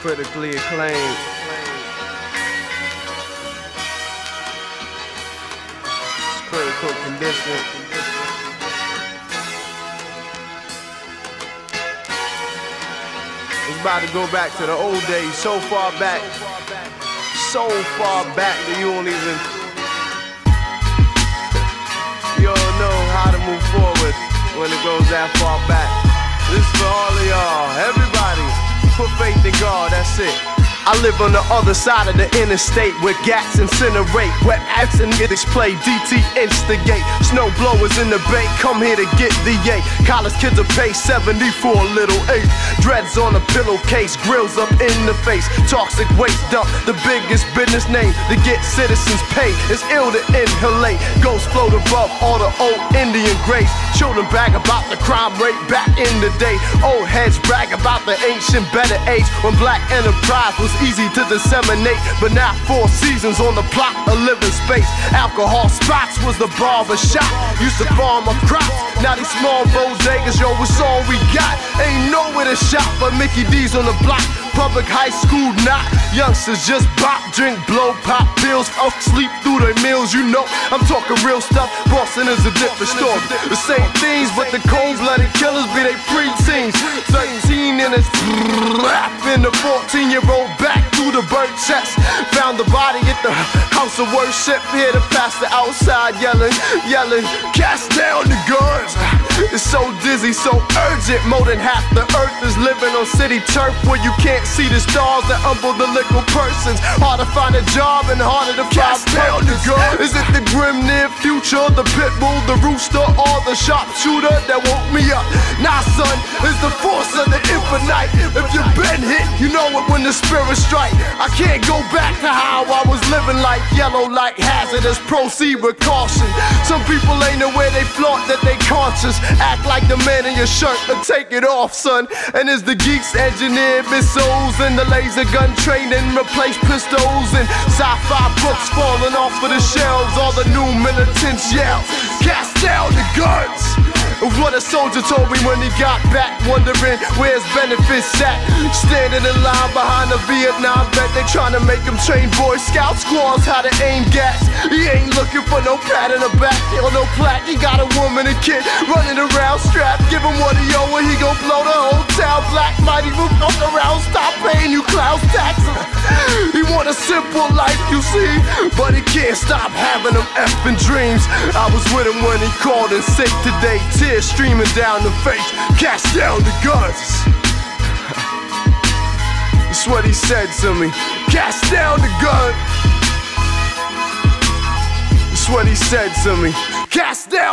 critically acclaimed. It's critical condition. It's about to go back to the old days, so far back, so far back that you won't even, you don't know how to move forward when it goes that far back. This is for all of y'all, everybody. That's it. I live on the other side of the interstate where gats incinerate, wet acts and niggas play, DT instigate. Snow blowers in the bay, come here to get the A. College kids will pay 70 for a little eight. Dreads on a pillowcase, grills up in the face. Toxic waste dump, the biggest business name to get citizens paid. It's ill to inhalate. Ghosts float above all the old Indian graves. Children brag about the crime rate back in the day. Old heads brag about the ancient better age when black enterprise was easy to disseminate, but now four seasons on the plot, a living space. Alcohol spots was the barber shop. Used to farm our crops. Now these small bodegas, yo, it's all we got. Ain't nowhere to shop but Mickey D's on the block. Public high school not. Youngsters just bop, drink, blow, pop pills, fuck, sleep through their meals. You know, I'm talking real stuff. Boston is a different story. The same things, but the cold-blooded killers be they preteens. 13 and it's rap in the 14 year old back through the burnt chest. Found the body at the house of worship. Hear the pastor outside yelling, yelling, cast down the guns. It's so dizzy, so urgent. More than half the earth is living on city turf where you can't see the stars that humble the little persons. Hard to find a job and harder to find guns. Is it the grim near future, the pit bull, the rooster, the sharpshooter that woke me up? Nah, son, it's the force of the infinite. If you've been hit, you know it when the spirit strike. I can't go back to how I was living like yellow like hazardous. Proceed with caution. Some people ain't aware they flaunt that they conscious. Act like the man in your shirt, but take it off, son. And as the geeks engineer missiles and the laser gun training replace pistols and sci-fi books falling off of the shelves. All the new militants yell, cast down the guns. Soldier told me when he got back, wondering where's benefits at. Standing in line behind the Vietnam vet, they trying to make him train Boy Scout squads how to aim gas. He ain't looking for no pat in the back or no plaque. He got a woman and kid running around strapped. Give him what he owe and he gon' simple life, you see, but he can't stop having them effing dreams. I was with him when he called and sick today. Tears streaming down the face, cast down the guns. That's what he said to me. Cast down the gun. That's what he said to me. Cast down.